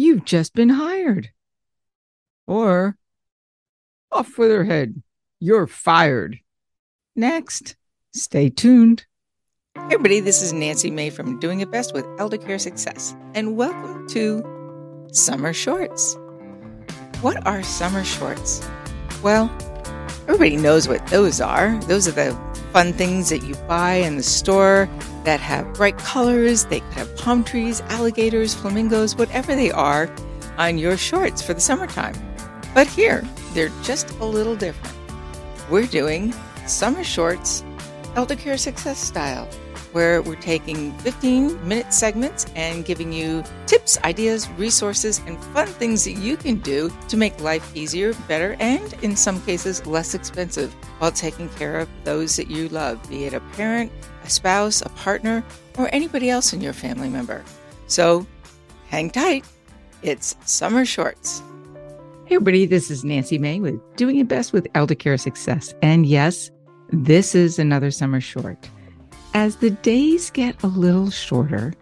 you've just been hired. Or off with her head, you're fired. Next, stay tuned. Hey everybody, this is Nancy May from Doing It Best with Elder Care Success, and welcome to Summer Shorts. What are summer shorts? Well, everybody knows what those are. Those are the fun things that you buy in the store that have bright colors. They could have palm trees, alligators, flamingos, whatever they are on your shorts for the summertime. But here, they're just a little different. We're doing summer shorts, elder care success style, where we're taking 15 minute segments and giving you tips, ideas, resources, and fun things that you can do to make life easier, better, and in some cases less expensive while taking care of those that you love, be it a parent, a spouse, a partner, or anybody else in your family member. So hang tight. It's Summer Shorts. Hey, everybody, this is Nancy May with Doing It Best with Elder Care Success. And yes, this is another summer short. As the days get a little shorter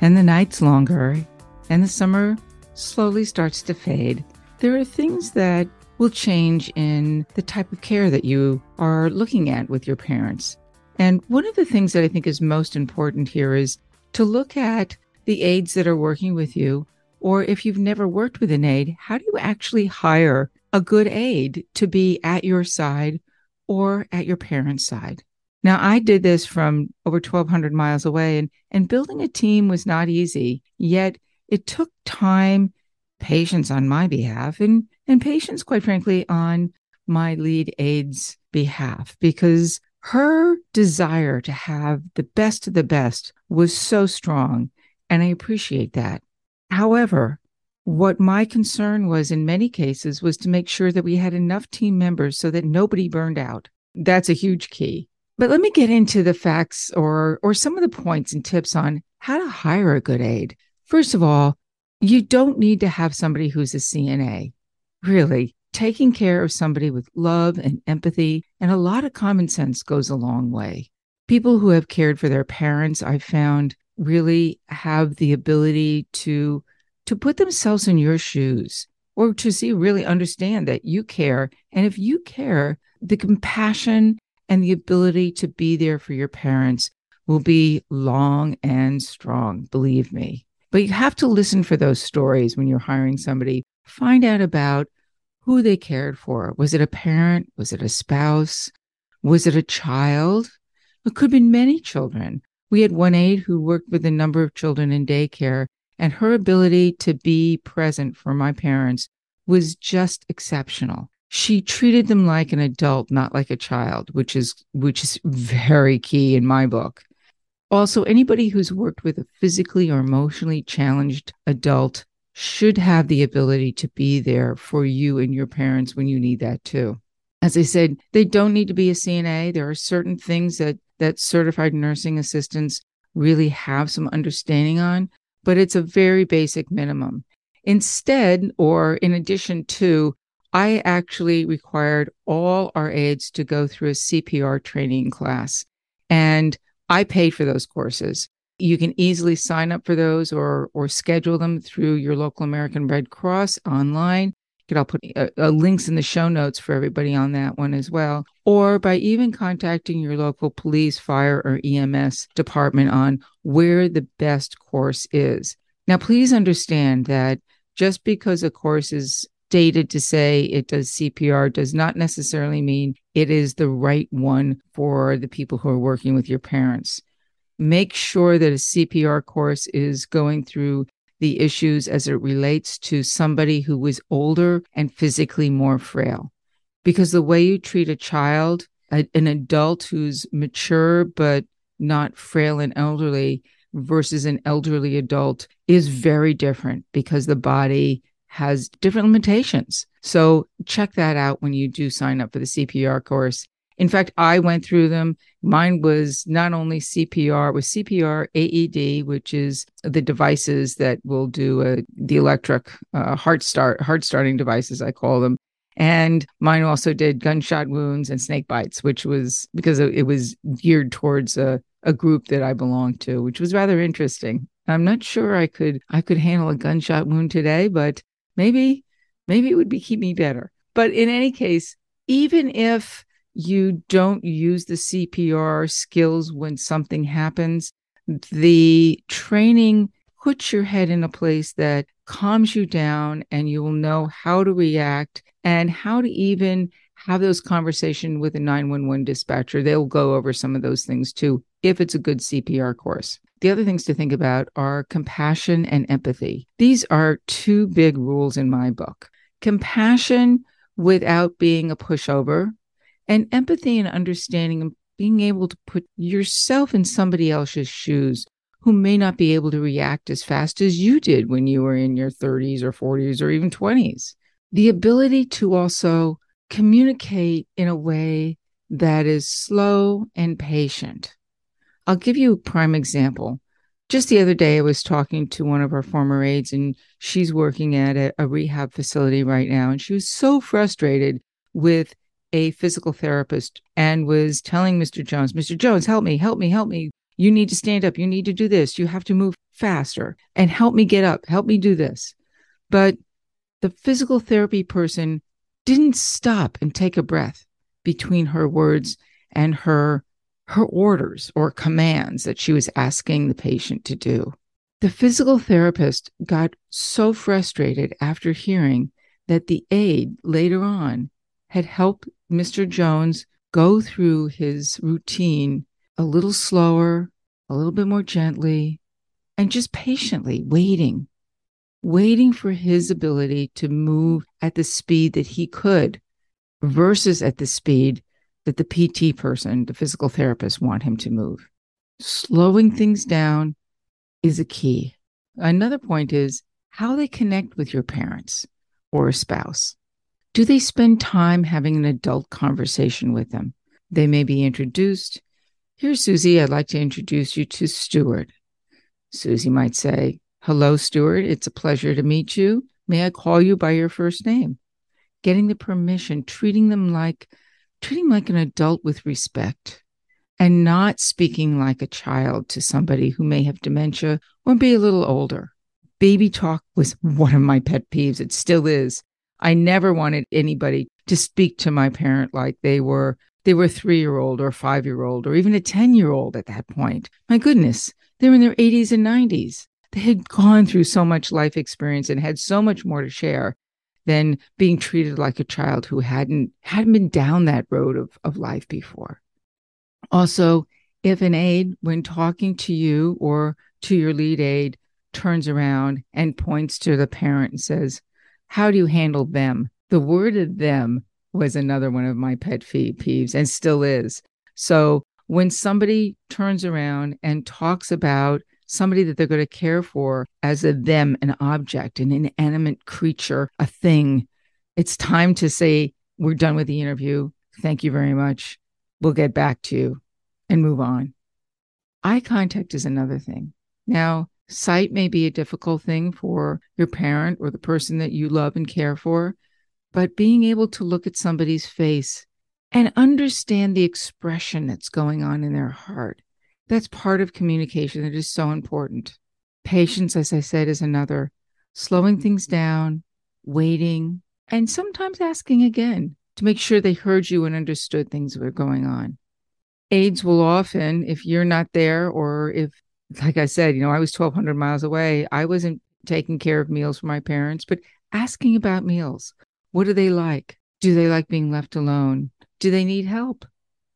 and the nights longer and the summer slowly starts to fade, there are things that will change in the type of care that you are looking at with your parents. And one of the things that I think is most important here is to look at the aides that are working with you. Or if you've never worked with an aide, how do you actually hire a good aide to be at your side or at your parents' side? Now, I did this from over 1,200 miles away, and, and building a team was not easy. Yet it took time, patience on my behalf, and, and patience, quite frankly, on my lead aide's behalf, because her desire to have the best of the best was so strong. And I appreciate that. However, what my concern was in many cases was to make sure that we had enough team members so that nobody burned out. That's a huge key. But let me get into the facts or or some of the points and tips on how to hire a good aide. First of all, you don't need to have somebody who's a CNA. Really, taking care of somebody with love and empathy and a lot of common sense goes a long way. People who have cared for their parents, I've found really have the ability to to put themselves in your shoes or to see really understand that you care and if you care the compassion and the ability to be there for your parents will be long and strong, believe me. But you have to listen for those stories when you're hiring somebody. Find out about who they cared for. Was it a parent? Was it a spouse? Was it a child? It could have been many children. We had one aide who worked with a number of children in daycare, and her ability to be present for my parents was just exceptional she treated them like an adult not like a child which is which is very key in my book. Also anybody who's worked with a physically or emotionally challenged adult should have the ability to be there for you and your parents when you need that too. As i said they don't need to be a cna there are certain things that that certified nursing assistants really have some understanding on but it's a very basic minimum. Instead or in addition to I actually required all our aides to go through a CPR training class, and I paid for those courses. You can easily sign up for those or or schedule them through your local American Red Cross online. I'll put uh, uh, links in the show notes for everybody on that one as well, or by even contacting your local police, fire, or EMS department on where the best course is. Now, please understand that just because a course is stated to say it does CPR does not necessarily mean it is the right one for the people who are working with your parents. Make sure that a CPR course is going through the issues as it relates to somebody who is older and physically more frail. Because the way you treat a child, a, an adult who's mature but not frail and elderly versus an elderly adult is very different because the body has different limitations. So check that out when you do sign up for the CPR course. In fact, I went through them. Mine was not only CPR, was CPR AED, which is the devices that will do uh, the electric uh, heart start, heart starting devices, I call them. And mine also did gunshot wounds and snake bites, which was because it was geared towards uh, a group that I belonged to, which was rather interesting. I'm not sure I could I could handle a gunshot wound today, but maybe maybe it would be keep me better. But in any case, even if you don't use the CPR skills when something happens, the training puts your head in a place that calms you down and you will know how to react and how to even have those conversations with a 911 dispatcher. They'll go over some of those things too if it's a good CPR course. The other things to think about are compassion and empathy. These are two big rules in my book. Compassion without being a pushover, and empathy and understanding and being able to put yourself in somebody else's shoes who may not be able to react as fast as you did when you were in your 30s or 40s or even 20s. The ability to also communicate in a way that is slow and patient. I'll give you a prime example. Just the other day, I was talking to one of our former aides, and she's working at a, a rehab facility right now. And she was so frustrated with a physical therapist and was telling Mr. Jones, Mr. Jones, help me, help me, help me. You need to stand up. You need to do this. You have to move faster and help me get up. Help me do this. But the physical therapy person didn't stop and take a breath between her words and her her orders or commands that she was asking the patient to do. The physical therapist got so frustrated after hearing that the aide later on had helped Mr. Jones go through his routine a little slower, a little bit more gently, and just patiently waiting, waiting for his ability to move at the speed that he could versus at the speed that the PT person, the physical therapist, want him to move. Slowing things down is a key. Another point is how they connect with your parents or a spouse. Do they spend time having an adult conversation with them? They may be introduced. Here's Susie. I'd like to introduce you to Stuart. Susie might say, Hello, Stuart. It's a pleasure to meet you. May I call you by your first name? Getting the permission, treating them like treating like an adult with respect and not speaking like a child to somebody who may have dementia or be a little older. Baby talk was one of my pet peeves. It still is. I never wanted anybody to speak to my parent like they were they were a 3-year-old or a 5-year-old or even a 10-year-old at that point. My goodness, they're in their 80s and 90s. They had gone through so much life experience and had so much more to share than being treated like a child who hadn't hadn't been down that road of, of life before. Also, if an aide, when talking to you or to your lead aide, turns around and points to the parent and says, How do you handle them? The word of them was another one of my pet peeves and still is. So when somebody turns around and talks about somebody that they're going to care for as a them, an object, an inanimate creature, a thing. It's time to say, we're done with the interview. Thank you very much. We'll get back to you and move on. Eye contact is another thing. Now, sight may be a difficult thing for your parent or the person that you love and care for, but being able to look at somebody's face and understand the expression that's going on in their heart that's part of communication that is so important. Patience, as I said, is another. Slowing things down, waiting, and sometimes asking again to make sure they heard you and understood things that were going on. Aides will often, if you're not there, or if, like I said, you know, I was 1,200 miles away, I wasn't taking care of meals for my parents, but asking about meals. What do they like? Do they like being left alone? Do they need help?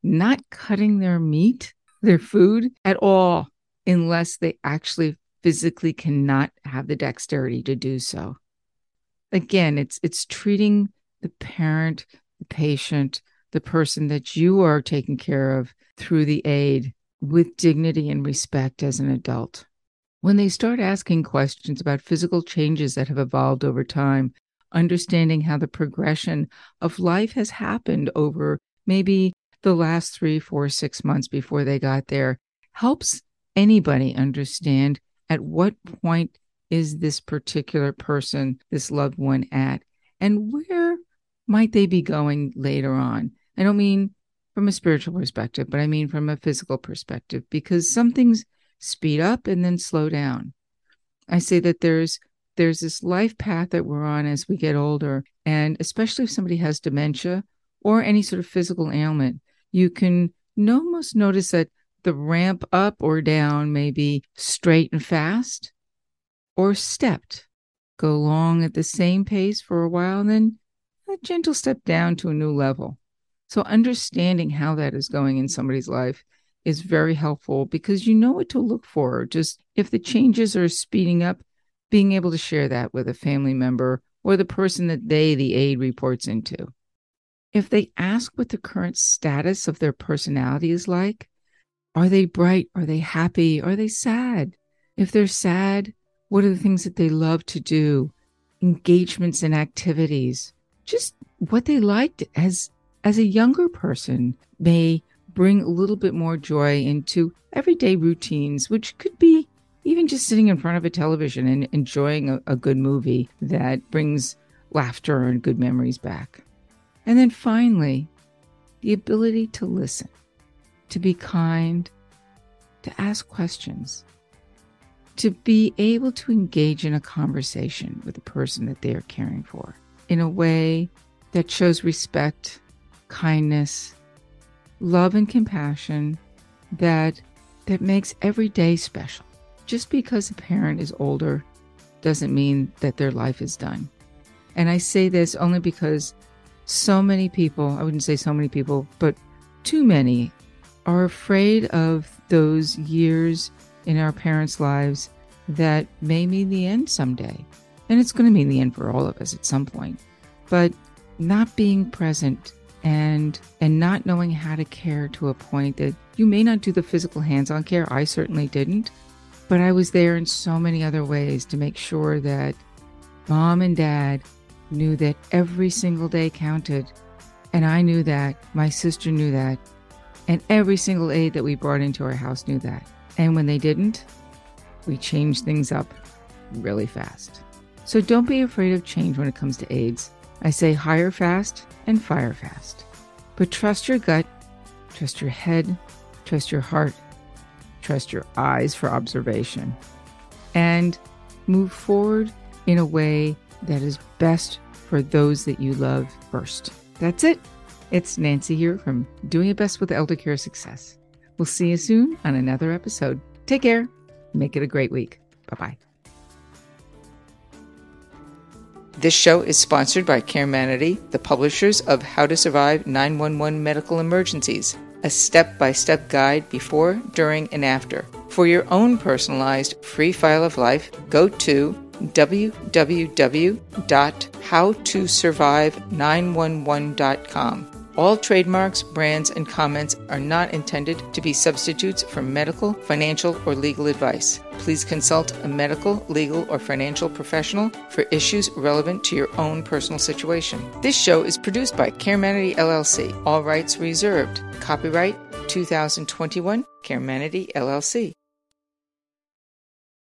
Not cutting their meat their food at all unless they actually physically cannot have the dexterity to do so. Again, it's it's treating the parent, the patient, the person that you are taking care of through the aide with dignity and respect as an adult. When they start asking questions about physical changes that have evolved over time, understanding how the progression of life has happened over maybe the last three, four, six months before they got there helps anybody understand at what point is this particular person, this loved one at, and where might they be going later on. I don't mean from a spiritual perspective, but I mean from a physical perspective, because some things speed up and then slow down. I say that there's there's this life path that we're on as we get older, and especially if somebody has dementia or any sort of physical ailment, you can almost notice that the ramp up or down may be straight and fast or stepped. Go along at the same pace for a while, and then a gentle step down to a new level. So, understanding how that is going in somebody's life is very helpful because you know what to look for. Just if the changes are speeding up, being able to share that with a family member or the person that they, the aide, reports into. If they ask what the current status of their personality is like, are they bright? Are they happy? Are they sad? If they're sad, what are the things that they love to do? Engagements and activities, just what they liked as as a younger person may bring a little bit more joy into everyday routines, which could be even just sitting in front of a television and enjoying a, a good movie that brings laughter and good memories back. And then finally, the ability to listen, to be kind, to ask questions, to be able to engage in a conversation with the person that they are caring for in a way that shows respect, kindness, love and compassion that that makes every day special. Just because a parent is older doesn't mean that their life is done. And I say this only because so many people, I wouldn't say so many people, but too many are afraid of those years in our parents' lives that may mean the end someday. And it's going to mean the end for all of us at some point. But not being present and and not knowing how to care to a point that you may not do the physical hands-on care i certainly didn't but i was there in so many other ways to make sure that mom and dad knew that every single day counted and i knew that my sister knew that and every single aide that we brought into our house knew that. And when they didn't we changed things up really fast. So don't be afraid of change when it comes to aides. I say hire fast and fire fast. But trust your gut, trust your head, trust your heart, trust your eyes for observation, and move forward in a way that is best for those that you love first. That's it. It's Nancy here from Doing It Best with Elder Care Success. We'll see you soon on another episode. Take care. Make it a great week. Bye bye. This show is sponsored by Care CareManity, the publishers of How to Survive 911 Medical Emergencies, a step by step guide before, during, and after. For your own personalized free file of life, go to www.howtosurvive911.com. All trademarks, brands, and comments are not intended to be substitutes for medical, financial, or legal advice. Please consult a medical, legal, or financial professional for issues relevant to your own personal situation. This show is produced by CareManity LLC. All rights reserved. Copyright 2021 CareManity LLC.